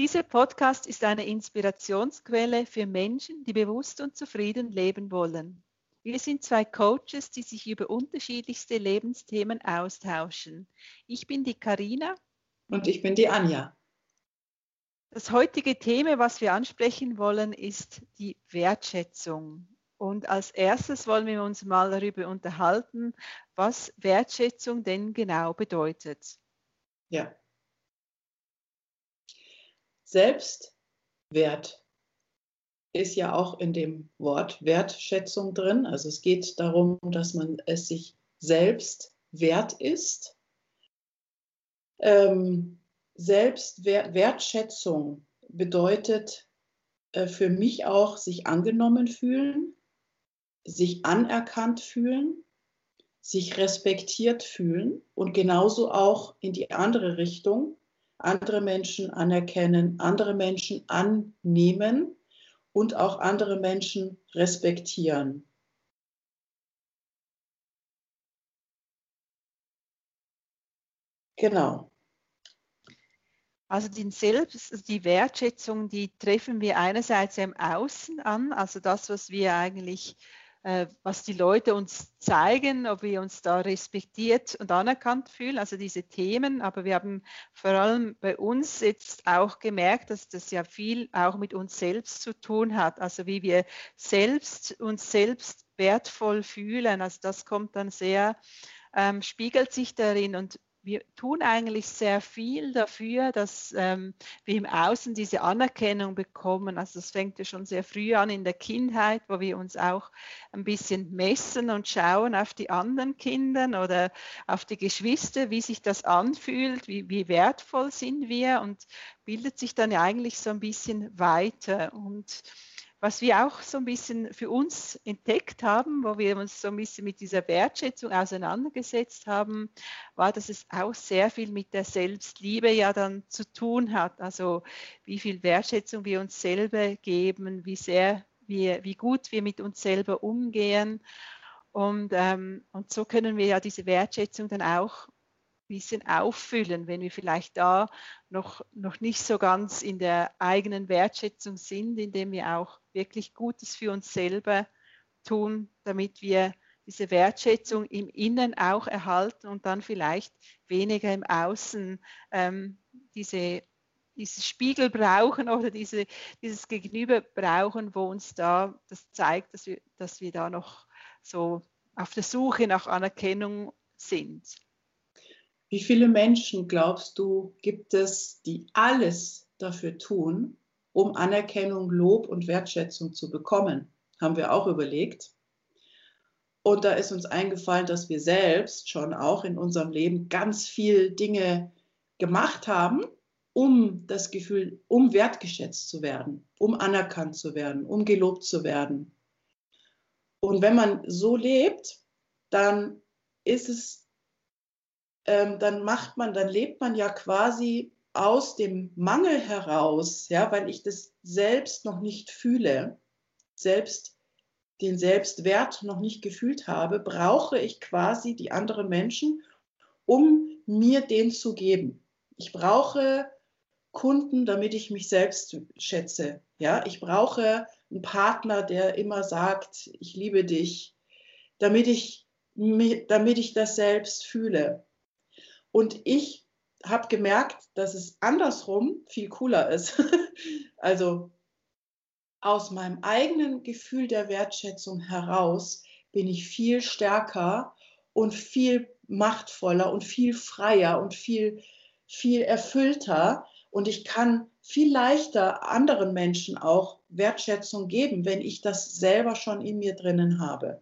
Dieser Podcast ist eine Inspirationsquelle für Menschen, die bewusst und zufrieden leben wollen. Wir sind zwei Coaches, die sich über unterschiedlichste Lebensthemen austauschen. Ich bin die Karina und ich bin die Anja. Das heutige Thema, was wir ansprechen wollen, ist die Wertschätzung. Und als erstes wollen wir uns mal darüber unterhalten, was Wertschätzung denn genau bedeutet. Ja. Selbstwert ist ja auch in dem Wort Wertschätzung drin. Also es geht darum, dass man es sich selbst wert ist. Ähm, Selbstwertschätzung bedeutet äh, für mich auch sich angenommen fühlen, sich anerkannt fühlen, sich respektiert fühlen und genauso auch in die andere Richtung, andere Menschen anerkennen, andere Menschen annehmen und auch andere Menschen respektieren. Genau. Also die Selbst, die Wertschätzung, die treffen wir einerseits im Außen an, also das, was wir eigentlich was die Leute uns zeigen, ob wir uns da respektiert und anerkannt fühlen, also diese Themen. Aber wir haben vor allem bei uns jetzt auch gemerkt, dass das ja viel auch mit uns selbst zu tun hat, also wie wir selbst uns selbst wertvoll fühlen. Also das kommt dann sehr, ähm, spiegelt sich darin und wir tun eigentlich sehr viel dafür, dass ähm, wir im Außen diese Anerkennung bekommen. Also das fängt ja schon sehr früh an in der Kindheit, wo wir uns auch ein bisschen messen und schauen auf die anderen Kinder oder auf die Geschwister, wie sich das anfühlt, wie, wie wertvoll sind wir und bildet sich dann ja eigentlich so ein bisschen weiter. Und was wir auch so ein bisschen für uns entdeckt haben, wo wir uns so ein bisschen mit dieser Wertschätzung auseinandergesetzt haben, war, dass es auch sehr viel mit der Selbstliebe ja dann zu tun hat. Also wie viel Wertschätzung wir uns selber geben, wie sehr wir, wie gut wir mit uns selber umgehen. Und, ähm, und so können wir ja diese Wertschätzung dann auch bisschen auffüllen, wenn wir vielleicht da noch, noch nicht so ganz in der eigenen Wertschätzung sind, indem wir auch wirklich Gutes für uns selber tun, damit wir diese Wertschätzung im Innen auch erhalten und dann vielleicht weniger im Außen ähm, diese, diese Spiegel brauchen oder diese, dieses Gegenüber brauchen, wo uns da das zeigt, dass wir, dass wir da noch so auf der Suche nach Anerkennung sind. Wie viele Menschen, glaubst du, gibt es, die alles dafür tun, um Anerkennung, Lob und Wertschätzung zu bekommen? Haben wir auch überlegt. Und da ist uns eingefallen, dass wir selbst schon auch in unserem Leben ganz viel Dinge gemacht haben, um das Gefühl, um wertgeschätzt zu werden, um anerkannt zu werden, um gelobt zu werden. Und wenn man so lebt, dann ist es ähm, dann macht man, dann lebt man ja quasi aus dem Mangel heraus, ja, weil ich das selbst noch nicht fühle, selbst den Selbstwert noch nicht gefühlt habe, brauche ich quasi die anderen Menschen, um mir den zu geben. Ich brauche Kunden, damit ich mich selbst schätze. Ja, ich brauche einen Partner, der immer sagt, ich liebe dich, damit ich, damit ich das selbst fühle. Und ich habe gemerkt, dass es andersrum viel cooler ist. also aus meinem eigenen Gefühl der Wertschätzung heraus bin ich viel stärker und viel machtvoller und viel freier und viel, viel erfüllter. Und ich kann viel leichter anderen Menschen auch Wertschätzung geben, wenn ich das selber schon in mir drinnen habe.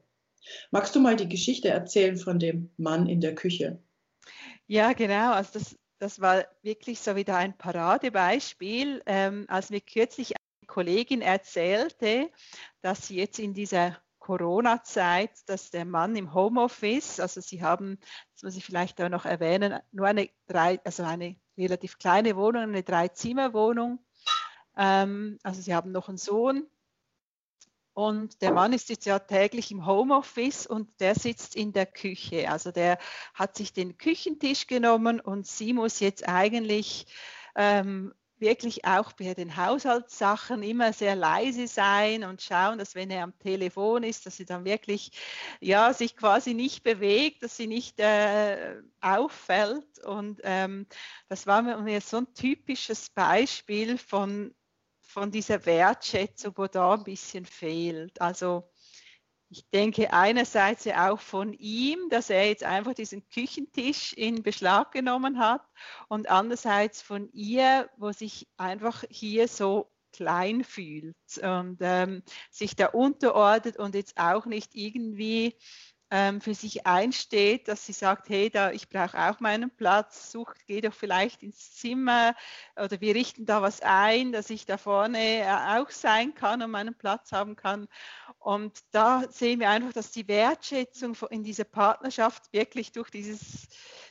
Magst du mal die Geschichte erzählen von dem Mann in der Küche? Ja, genau. Also das, das war wirklich so wieder ein Paradebeispiel, ähm, als mir kürzlich eine Kollegin erzählte, dass sie jetzt in dieser Corona-Zeit, dass der Mann im Homeoffice, also sie haben, das muss ich vielleicht auch noch erwähnen, nur eine drei, also eine relativ kleine Wohnung, eine Drei-Zimmer-Wohnung. Ähm, also sie haben noch einen Sohn, und der Mann ist jetzt ja täglich im Homeoffice und der sitzt in der Küche. Also der hat sich den Küchentisch genommen und sie muss jetzt eigentlich ähm, wirklich auch bei den Haushaltssachen immer sehr leise sein und schauen, dass wenn er am Telefon ist, dass sie dann wirklich ja sich quasi nicht bewegt, dass sie nicht äh, auffällt. Und ähm, das war mir so ein typisches Beispiel von, von dieser Wertschätzung, wo da ein bisschen fehlt. Also ich denke einerseits ja auch von ihm, dass er jetzt einfach diesen Küchentisch in Beschlag genommen hat und andererseits von ihr, wo sich einfach hier so klein fühlt und ähm, sich da unterordnet und jetzt auch nicht irgendwie ähm, für sich einsteht, dass sie sagt, hey, da, ich brauche auch meinen Platz, sucht, geh doch vielleicht ins Zimmer oder wir richten da was ein, dass ich da vorne äh, auch sein kann und meinen Platz haben kann. Und da sehen wir einfach, dass die Wertschätzung in dieser Partnerschaft wirklich durch, dieses,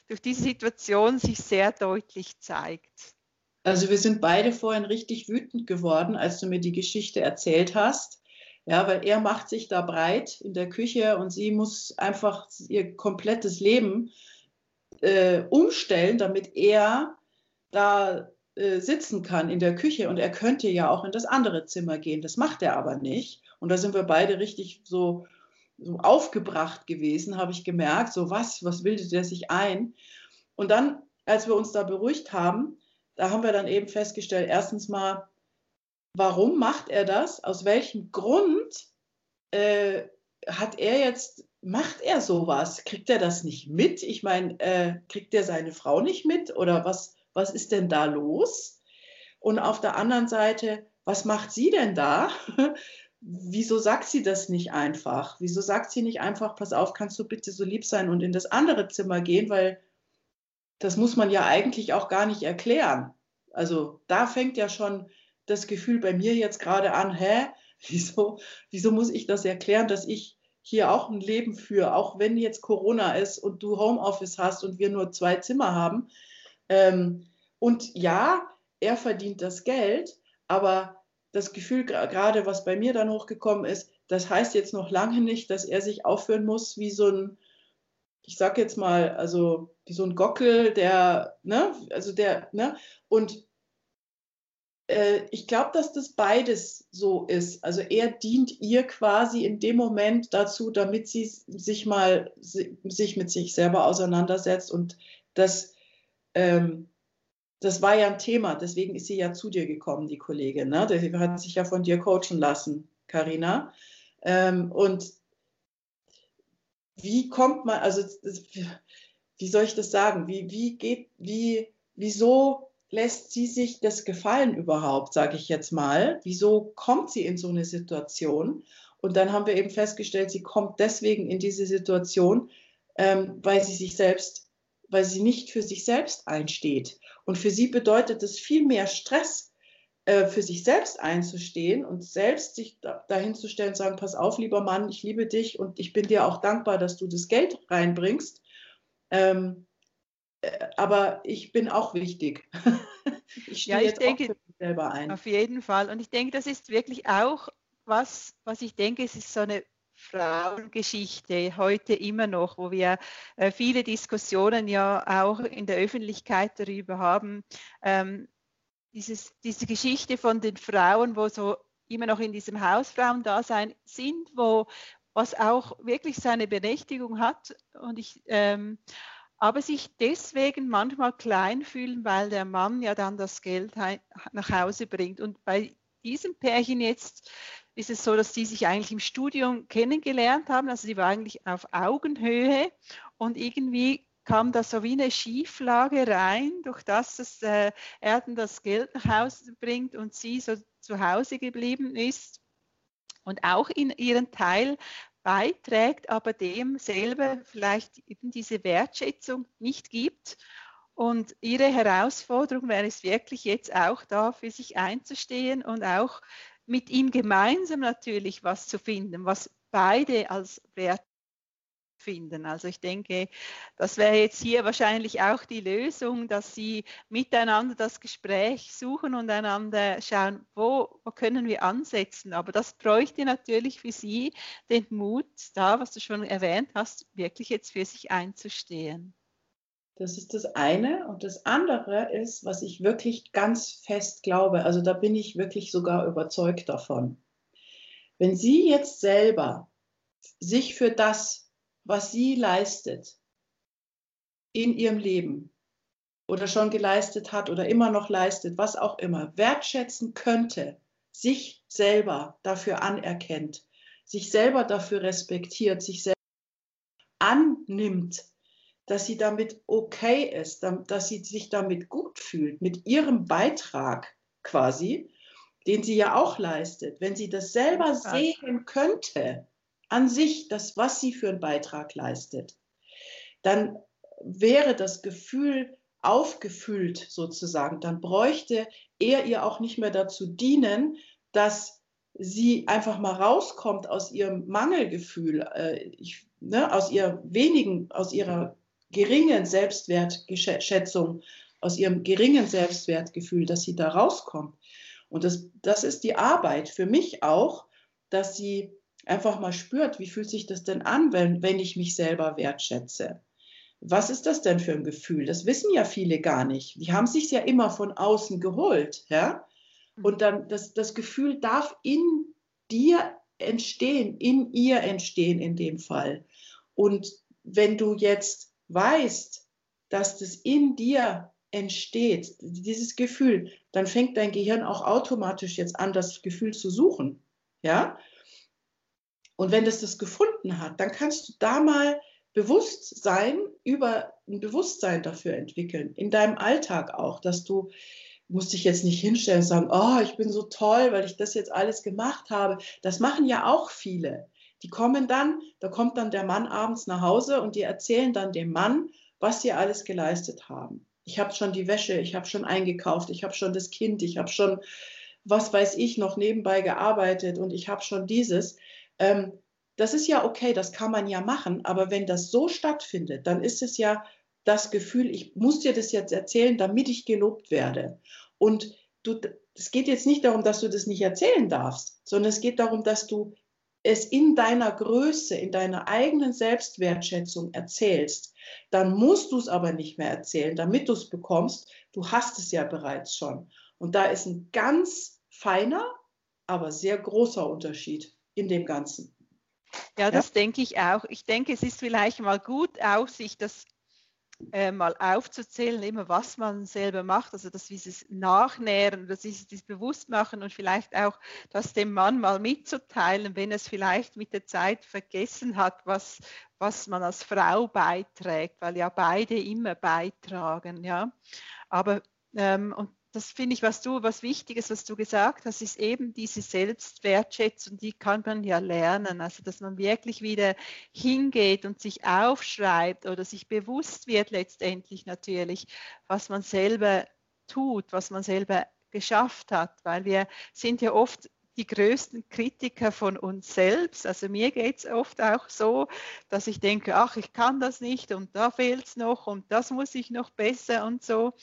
durch diese Situation sich sehr deutlich zeigt. Also wir sind beide vorhin richtig wütend geworden, als du mir die Geschichte erzählt hast ja, weil er macht sich da breit in der Küche und sie muss einfach ihr komplettes Leben äh, umstellen, damit er da äh, sitzen kann in der Küche. Und er könnte ja auch in das andere Zimmer gehen. Das macht er aber nicht. Und da sind wir beide richtig so, so aufgebracht gewesen, habe ich gemerkt. So was, was bildet er sich ein? Und dann, als wir uns da beruhigt haben, da haben wir dann eben festgestellt, erstens mal, warum macht er das? Aus welchem Grund äh, hat er jetzt, macht er sowas? Kriegt er das nicht mit? Ich meine, äh, kriegt er seine Frau nicht mit? Oder was, was ist denn da los? Und auf der anderen Seite, was macht sie denn da? Wieso sagt sie das nicht einfach? Wieso sagt sie nicht einfach, pass auf, kannst du bitte so lieb sein und in das andere Zimmer gehen? Weil das muss man ja eigentlich auch gar nicht erklären. Also da fängt ja schon das Gefühl bei mir jetzt gerade an, hä, wieso, wieso muss ich das erklären, dass ich hier auch ein Leben führe, auch wenn jetzt Corona ist und du Homeoffice hast und wir nur zwei Zimmer haben. Ähm, und ja, er verdient das Geld, aber das Gefühl gerade, was bei mir dann hochgekommen ist, das heißt jetzt noch lange nicht, dass er sich aufführen muss wie so ein, ich sag jetzt mal, also wie so ein Gockel, der, ne, also der, ne, und ich glaube, dass das beides so ist. Also er dient ihr quasi in dem Moment dazu, damit sie sich mal sich mit sich selber auseinandersetzt. Und das, ähm, das war ja ein Thema. Deswegen ist sie ja zu dir gekommen, die Kollegin. Ne? Die hat sich ja von dir coachen lassen, Karina. Ähm, und wie kommt man, also wie soll ich das sagen? Wie, wie geht, wie, wieso lässt sie sich das gefallen überhaupt, sage ich jetzt mal? Wieso kommt sie in so eine Situation? Und dann haben wir eben festgestellt, sie kommt deswegen in diese Situation, ähm, weil sie sich selbst, weil sie nicht für sich selbst einsteht. Und für sie bedeutet es viel mehr Stress, äh, für sich selbst einzustehen und selbst sich da, dahin zu stellen sagen, pass auf, lieber Mann, ich liebe dich und ich bin dir auch dankbar, dass du das Geld reinbringst. Ähm, äh, aber ich bin auch wichtig. ich stehe ja, ich denke, selber ein. Auf jeden Fall. Und ich denke, das ist wirklich auch was, was ich denke, es ist so eine Frauengeschichte heute immer noch, wo wir äh, viele Diskussionen ja auch in der Öffentlichkeit darüber haben. Ähm, dieses, diese Geschichte von den Frauen, wo so immer noch in diesem Hausfrauendasein sind, wo was auch wirklich seine Berechtigung hat. Und ich ähm, aber sich deswegen manchmal klein fühlen, weil der Mann ja dann das Geld nach Hause bringt. Und bei diesem Pärchen jetzt ist es so, dass sie sich eigentlich im Studium kennengelernt haben. Also sie war eigentlich auf Augenhöhe und irgendwie kam da so wie eine Schieflage rein, durch das dass, äh, er dann das Geld nach Hause bringt und sie so zu Hause geblieben ist und auch in ihren Teil beiträgt, aber dem selber vielleicht eben diese Wertschätzung nicht gibt. Und ihre Herausforderung wäre es wirklich jetzt auch da, für sich einzustehen und auch mit ihm gemeinsam natürlich was zu finden, was beide als Wert finden. Also ich denke, das wäre jetzt hier wahrscheinlich auch die Lösung, dass Sie miteinander das Gespräch suchen und einander schauen, wo, wo können wir ansetzen. Aber das bräuchte natürlich für Sie den Mut, da, was du schon erwähnt hast, wirklich jetzt für sich einzustehen. Das ist das eine. Und das andere ist, was ich wirklich ganz fest glaube, also da bin ich wirklich sogar überzeugt davon. Wenn Sie jetzt selber sich für das, was Sie leistet in Ihrem Leben oder schon geleistet hat oder immer noch leistet, was auch immer, wertschätzen könnte, sich selber dafür anerkennt, sich selber dafür respektiert, sich selber annimmt, dass sie damit okay ist, dass sie sich damit gut fühlt, mit ihrem Beitrag quasi, den sie ja auch leistet. Wenn sie das selber sehen könnte, an sich, das, was sie für einen Beitrag leistet, dann wäre das Gefühl aufgefüllt sozusagen. Dann bräuchte er ihr auch nicht mehr dazu dienen, dass sie einfach mal rauskommt aus ihrem Mangelgefühl, äh, ich, ne, aus ihr wenigen, aus ihrer geringen Selbstwertschätzung, aus ihrem geringen Selbstwertgefühl, dass sie da rauskommt. Und das, das ist die Arbeit für mich auch, dass sie einfach mal spürt, wie fühlt sich das denn an, wenn, wenn ich mich selber wertschätze. Was ist das denn für ein Gefühl? Das wissen ja viele gar nicht. Die haben sich ja immer von außen geholt, ja. Und dann das, das Gefühl darf in dir entstehen, in ihr entstehen in dem Fall. Und wenn du jetzt weißt, dass das in dir entsteht, dieses Gefühl, dann fängt dein Gehirn auch automatisch jetzt an, das Gefühl zu suchen. Ja? Und wenn das das gefunden hat, dann kannst du da mal Bewusstsein über ein Bewusstsein dafür entwickeln, in deinem Alltag auch, dass du musst dich jetzt nicht hinstellen und sagen, oh, ich bin so toll, weil ich das jetzt alles gemacht habe. Das machen ja auch viele. Die kommen dann, da kommt dann der Mann abends nach Hause und die erzählen dann dem Mann, was sie alles geleistet haben. Ich habe schon die Wäsche, ich habe schon eingekauft, ich habe schon das Kind, ich habe schon, was weiß ich, noch nebenbei gearbeitet und ich habe schon dieses. Ähm, das ist ja okay, das kann man ja machen, aber wenn das so stattfindet, dann ist es ja das Gefühl, ich muss dir das jetzt erzählen, damit ich gelobt werde. Und du, es geht jetzt nicht darum, dass du das nicht erzählen darfst, sondern es geht darum, dass du es in deiner Größe, in deiner eigenen Selbstwertschätzung erzählst, dann musst du es aber nicht mehr erzählen, damit du es bekommst. Du hast es ja bereits schon. Und da ist ein ganz feiner, aber sehr großer Unterschied in dem Ganzen. Ja, das ja? denke ich auch. Ich denke, es ist vielleicht mal gut, auch sich das äh, mal aufzuzählen, immer was man selber macht, also dass dieses Nachnähren, dass dieses, dieses Bewusstmachen und vielleicht auch das dem Mann mal mitzuteilen, wenn es vielleicht mit der Zeit vergessen hat, was, was man als Frau beiträgt, weil ja beide immer beitragen, ja. Aber ähm, und das finde ich, was du, was Wichtiges, was du gesagt hast, ist eben diese Selbstwertschätzung, die kann man ja lernen. Also, dass man wirklich wieder hingeht und sich aufschreibt oder sich bewusst wird letztendlich natürlich, was man selber tut, was man selber geschafft hat, weil wir sind ja oft die größten Kritiker von uns selbst. Also mir geht es oft auch so, dass ich denke, ach, ich kann das nicht und da fehlt es noch und das muss ich noch besser und so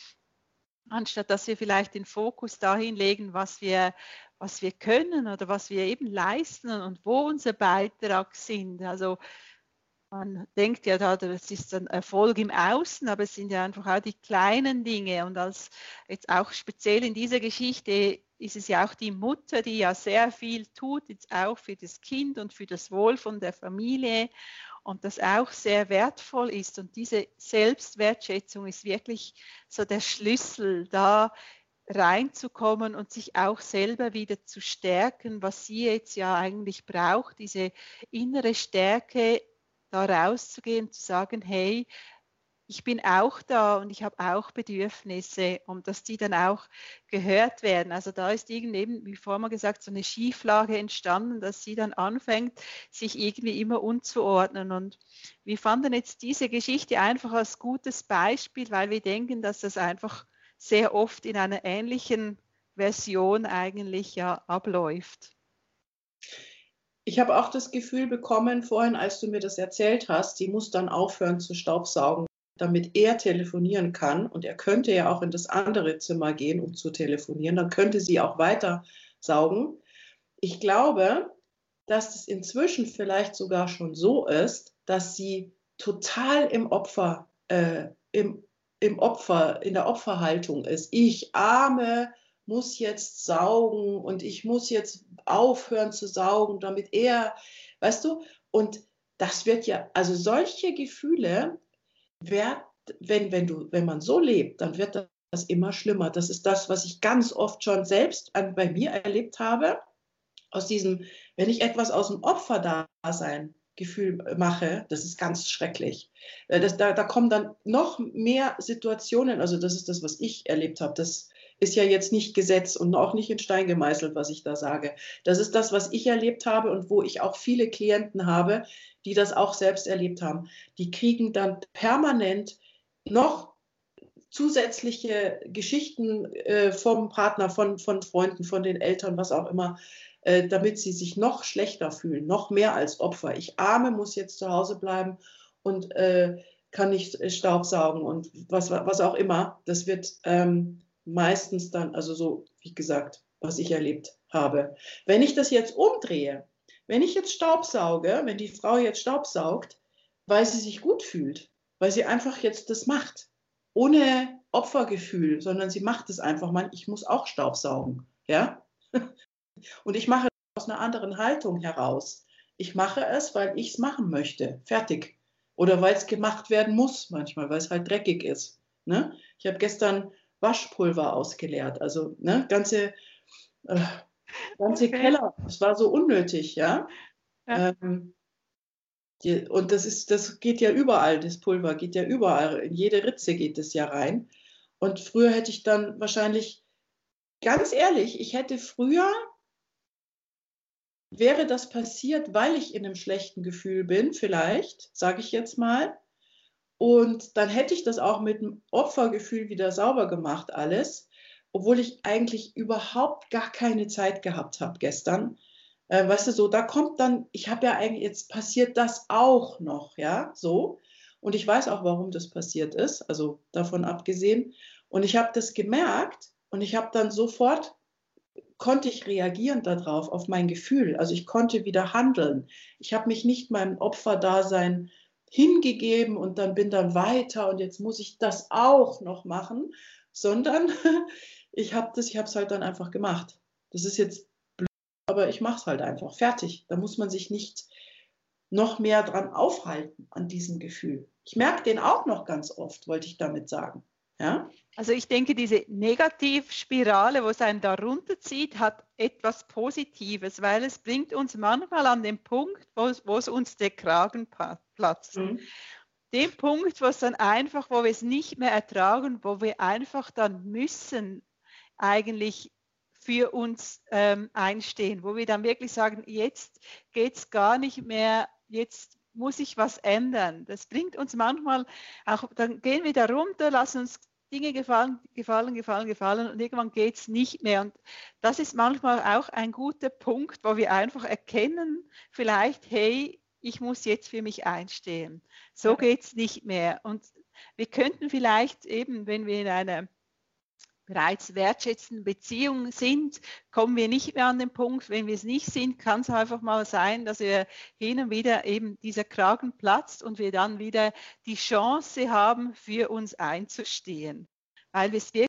anstatt dass wir vielleicht den Fokus dahin legen, was wir, was wir können oder was wir eben leisten und wo unser Beitrag sind. Also man denkt ja da, das ist ein Erfolg im Außen, aber es sind ja einfach auch die kleinen Dinge. Und als jetzt auch speziell in dieser Geschichte ist es ja auch die Mutter, die ja sehr viel tut, jetzt auch für das Kind und für das Wohl von der Familie und das auch sehr wertvoll ist. Und diese Selbstwertschätzung ist wirklich so der Schlüssel, da reinzukommen und sich auch selber wieder zu stärken, was sie jetzt ja eigentlich braucht, diese innere Stärke, da rauszugehen, zu sagen, hey, ich bin auch da und ich habe auch Bedürfnisse und dass die dann auch gehört werden. Also da ist irgendwie, wie vorher gesagt, so eine Schieflage entstanden, dass sie dann anfängt, sich irgendwie immer unzuordnen. Und wir fanden jetzt diese Geschichte einfach als gutes Beispiel, weil wir denken, dass das einfach sehr oft in einer ähnlichen Version eigentlich ja abläuft. Ich habe auch das Gefühl bekommen vorhin, als du mir das erzählt hast, die muss dann aufhören zu staubsaugen damit er telefonieren kann. Und er könnte ja auch in das andere Zimmer gehen, um zu telefonieren. Dann könnte sie auch weiter saugen. Ich glaube, dass es inzwischen vielleicht sogar schon so ist, dass sie total im Opfer, äh, im, im Opfer, in der Opferhaltung ist. Ich arme muss jetzt saugen und ich muss jetzt aufhören zu saugen, damit er, weißt du, und das wird ja, also solche Gefühle, wird, wenn, wenn, du, wenn man so lebt, dann wird das immer schlimmer. Das ist das, was ich ganz oft schon selbst bei mir erlebt habe. Aus diesem, wenn ich etwas aus dem Opferdasein Gefühl mache, das ist ganz schrecklich. Äh, das, da, da kommen dann noch mehr Situationen, also das ist das, was ich erlebt habe. Das ist ja jetzt nicht Gesetz und auch nicht in Stein gemeißelt, was ich da sage. Das ist das, was ich erlebt habe und wo ich auch viele Klienten habe, die das auch selbst erlebt haben. Die kriegen dann permanent noch zusätzliche Geschichten äh, vom Partner, von, von Freunden, von den Eltern, was auch immer, äh, damit sie sich noch schlechter fühlen, noch mehr als Opfer. Ich arme muss jetzt zu Hause bleiben und äh, kann nicht äh, Staubsaugen und was, was auch immer. Das wird ähm, meistens dann, also so, wie gesagt, was ich erlebt habe. Wenn ich das jetzt umdrehe, wenn ich jetzt Staubsauge, wenn die Frau jetzt Staubsaugt, weil sie sich gut fühlt, weil sie einfach jetzt das macht, ohne Opfergefühl, sondern sie macht es einfach mal, ich muss auch Staubsaugen, ja? Und ich mache aus einer anderen Haltung heraus. Ich mache es, weil ich es machen möchte. Fertig. Oder weil es gemacht werden muss manchmal, weil es halt dreckig ist. Ne? Ich habe gestern Waschpulver ausgeleert. Also ne, ganze, äh, ganze okay. Keller. Es war so unnötig, ja. ja. Ähm, die, und das ist, das geht ja überall, das Pulver geht ja überall. In jede Ritze geht es ja rein. Und früher hätte ich dann wahrscheinlich, ganz ehrlich, ich hätte früher wäre das passiert, weil ich in einem schlechten Gefühl bin, vielleicht, sage ich jetzt mal. Und dann hätte ich das auch mit dem Opfergefühl wieder sauber gemacht, alles, obwohl ich eigentlich überhaupt gar keine Zeit gehabt habe gestern. Äh, weißt du, so, da kommt dann, ich habe ja eigentlich, jetzt passiert das auch noch, ja, so. Und ich weiß auch, warum das passiert ist, also davon abgesehen. Und ich habe das gemerkt und ich habe dann sofort konnte ich reagieren darauf, auf mein Gefühl. Also ich konnte wieder handeln. Ich habe mich nicht meinem Opferdasein hingegeben und dann bin dann weiter und jetzt muss ich das auch noch machen, sondern ich habe das, ich habe es halt dann einfach gemacht. Das ist jetzt blöd, aber ich mache es halt einfach. Fertig. Da muss man sich nicht noch mehr dran aufhalten an diesem Gefühl. Ich merke den auch noch ganz oft, wollte ich damit sagen. Ja? Also ich denke, diese Negativspirale, wo es einen da runterzieht, hat etwas Positives, weil es bringt uns manchmal an den Punkt, wo, wo es uns der Kragen platzt. Mhm. Den Punkt, wo es dann einfach, wo wir es nicht mehr ertragen, wo wir einfach dann müssen eigentlich für uns ähm, einstehen, wo wir dann wirklich sagen, jetzt geht es gar nicht mehr, jetzt muss ich was ändern. Das bringt uns manchmal auch, dann gehen wir da runter, lassen uns Dinge gefallen, gefallen, gefallen, gefallen und irgendwann geht es nicht mehr. Und das ist manchmal auch ein guter Punkt, wo wir einfach erkennen, vielleicht, hey, ich muss jetzt für mich einstehen. So ja. geht es nicht mehr. Und wir könnten vielleicht eben, wenn wir in einer bereits wertschätzenden Beziehung sind, kommen wir nicht mehr an den Punkt. Wenn wir es nicht sind, kann es einfach mal sein, dass wir hin und wieder eben dieser Kragen platzt und wir dann wieder die Chance haben, für uns einzustehen, weil wir es wirklich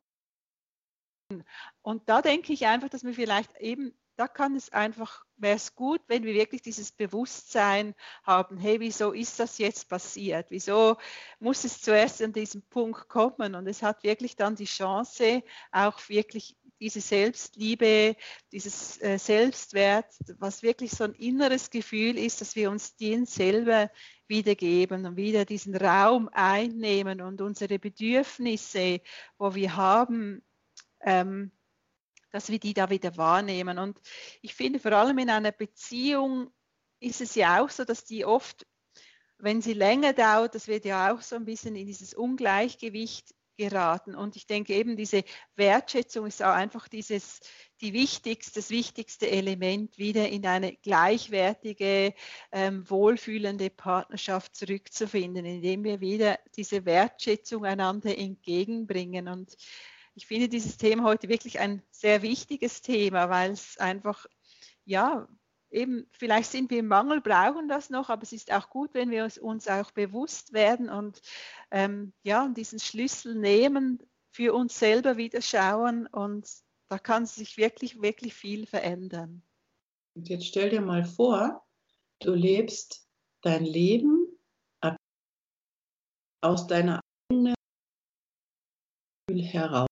und da denke ich einfach, dass wir vielleicht eben da kann es einfach, wäre es gut, wenn wir wirklich dieses Bewusstsein haben, hey, wieso ist das jetzt passiert? Wieso muss es zuerst an diesen Punkt kommen? Und es hat wirklich dann die Chance, auch wirklich diese Selbstliebe, dieses äh, Selbstwert, was wirklich so ein inneres Gefühl ist, dass wir uns den selber wiedergeben und wieder diesen Raum einnehmen und unsere Bedürfnisse, wo wir haben, ähm, dass wir die da wieder wahrnehmen. Und ich finde, vor allem in einer Beziehung ist es ja auch so, dass die oft, wenn sie länger dauert, das wird ja auch so ein bisschen in dieses Ungleichgewicht geraten. Und ich denke eben, diese Wertschätzung ist auch einfach dieses, die wichtigste, das wichtigste Element, wieder in eine gleichwertige, ähm, wohlfühlende Partnerschaft zurückzufinden, indem wir wieder diese Wertschätzung einander entgegenbringen. Und ich finde dieses Thema heute wirklich ein sehr wichtiges Thema, weil es einfach, ja, eben, vielleicht sind wir im Mangel, brauchen das noch, aber es ist auch gut, wenn wir uns auch bewusst werden und ähm, ja, diesen Schlüssel nehmen, für uns selber wieder schauen und da kann sich wirklich, wirklich viel verändern. Und jetzt stell dir mal vor, du lebst dein Leben aus deiner eigenen heraus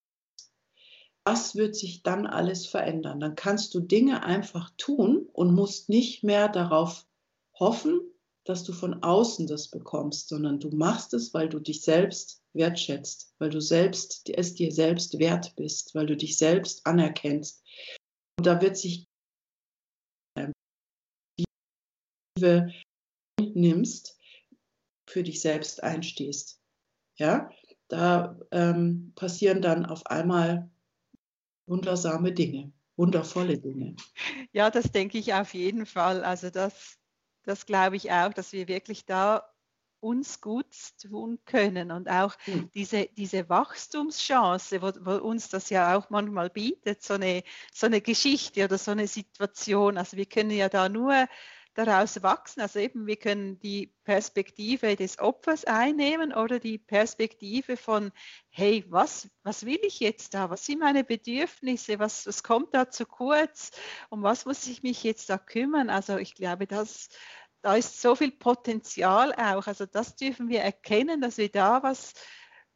was wird sich dann alles verändern? Dann kannst du Dinge einfach tun und musst nicht mehr darauf hoffen, dass du von außen das bekommst, sondern du machst es, weil du dich selbst wertschätzt, weil du selbst es dir selbst wert bist, weil du dich selbst anerkennst. Und da wird sich die nimmst, für dich selbst einstehst. Ja, da ähm, passieren dann auf einmal wundersame Dinge, wundervolle Dinge. Ja, das denke ich auf jeden Fall. Also das, das glaube ich auch, dass wir wirklich da uns gut tun können und auch mhm. diese, diese Wachstumschance, wo, wo, uns das ja auch manchmal bietet, so eine, so eine Geschichte oder so eine Situation. Also wir können ja da nur daraus wachsen. Also eben, wir können die Perspektive des Opfers einnehmen oder die Perspektive von, hey, was, was will ich jetzt da? Was sind meine Bedürfnisse? Was, was kommt da zu kurz? Um was muss ich mich jetzt da kümmern? Also ich glaube, das, da ist so viel Potenzial auch. Also das dürfen wir erkennen, dass wir da was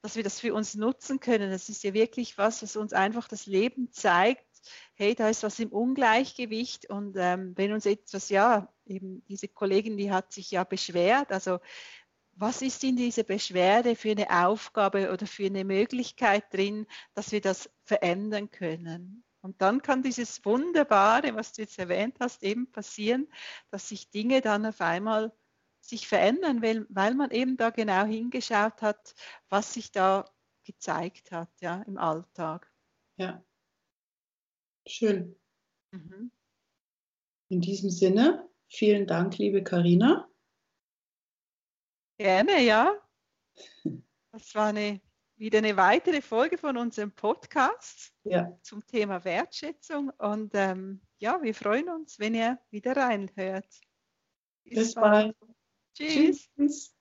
dass wir das für uns nutzen können. Das ist ja wirklich was, was uns einfach das Leben zeigt, hey, da ist was im Ungleichgewicht und ähm, wenn uns etwas, ja, eben diese Kollegin, die hat sich ja beschwert, also was ist in dieser Beschwerde für eine Aufgabe oder für eine Möglichkeit drin, dass wir das verändern können? Und dann kann dieses Wunderbare, was du jetzt erwähnt hast, eben passieren, dass sich Dinge dann auf einmal sich verändern, weil, weil man eben da genau hingeschaut hat, was sich da gezeigt hat ja, im Alltag. Ja, Schön. Mhm. In diesem Sinne, vielen Dank, liebe Karina. Gerne, ja. Das war eine, wieder eine weitere Folge von unserem Podcast ja. zum Thema Wertschätzung. Und ähm, ja, wir freuen uns, wenn ihr wieder reinhört. Bis, Bis bald. Tschüss. Tschüss.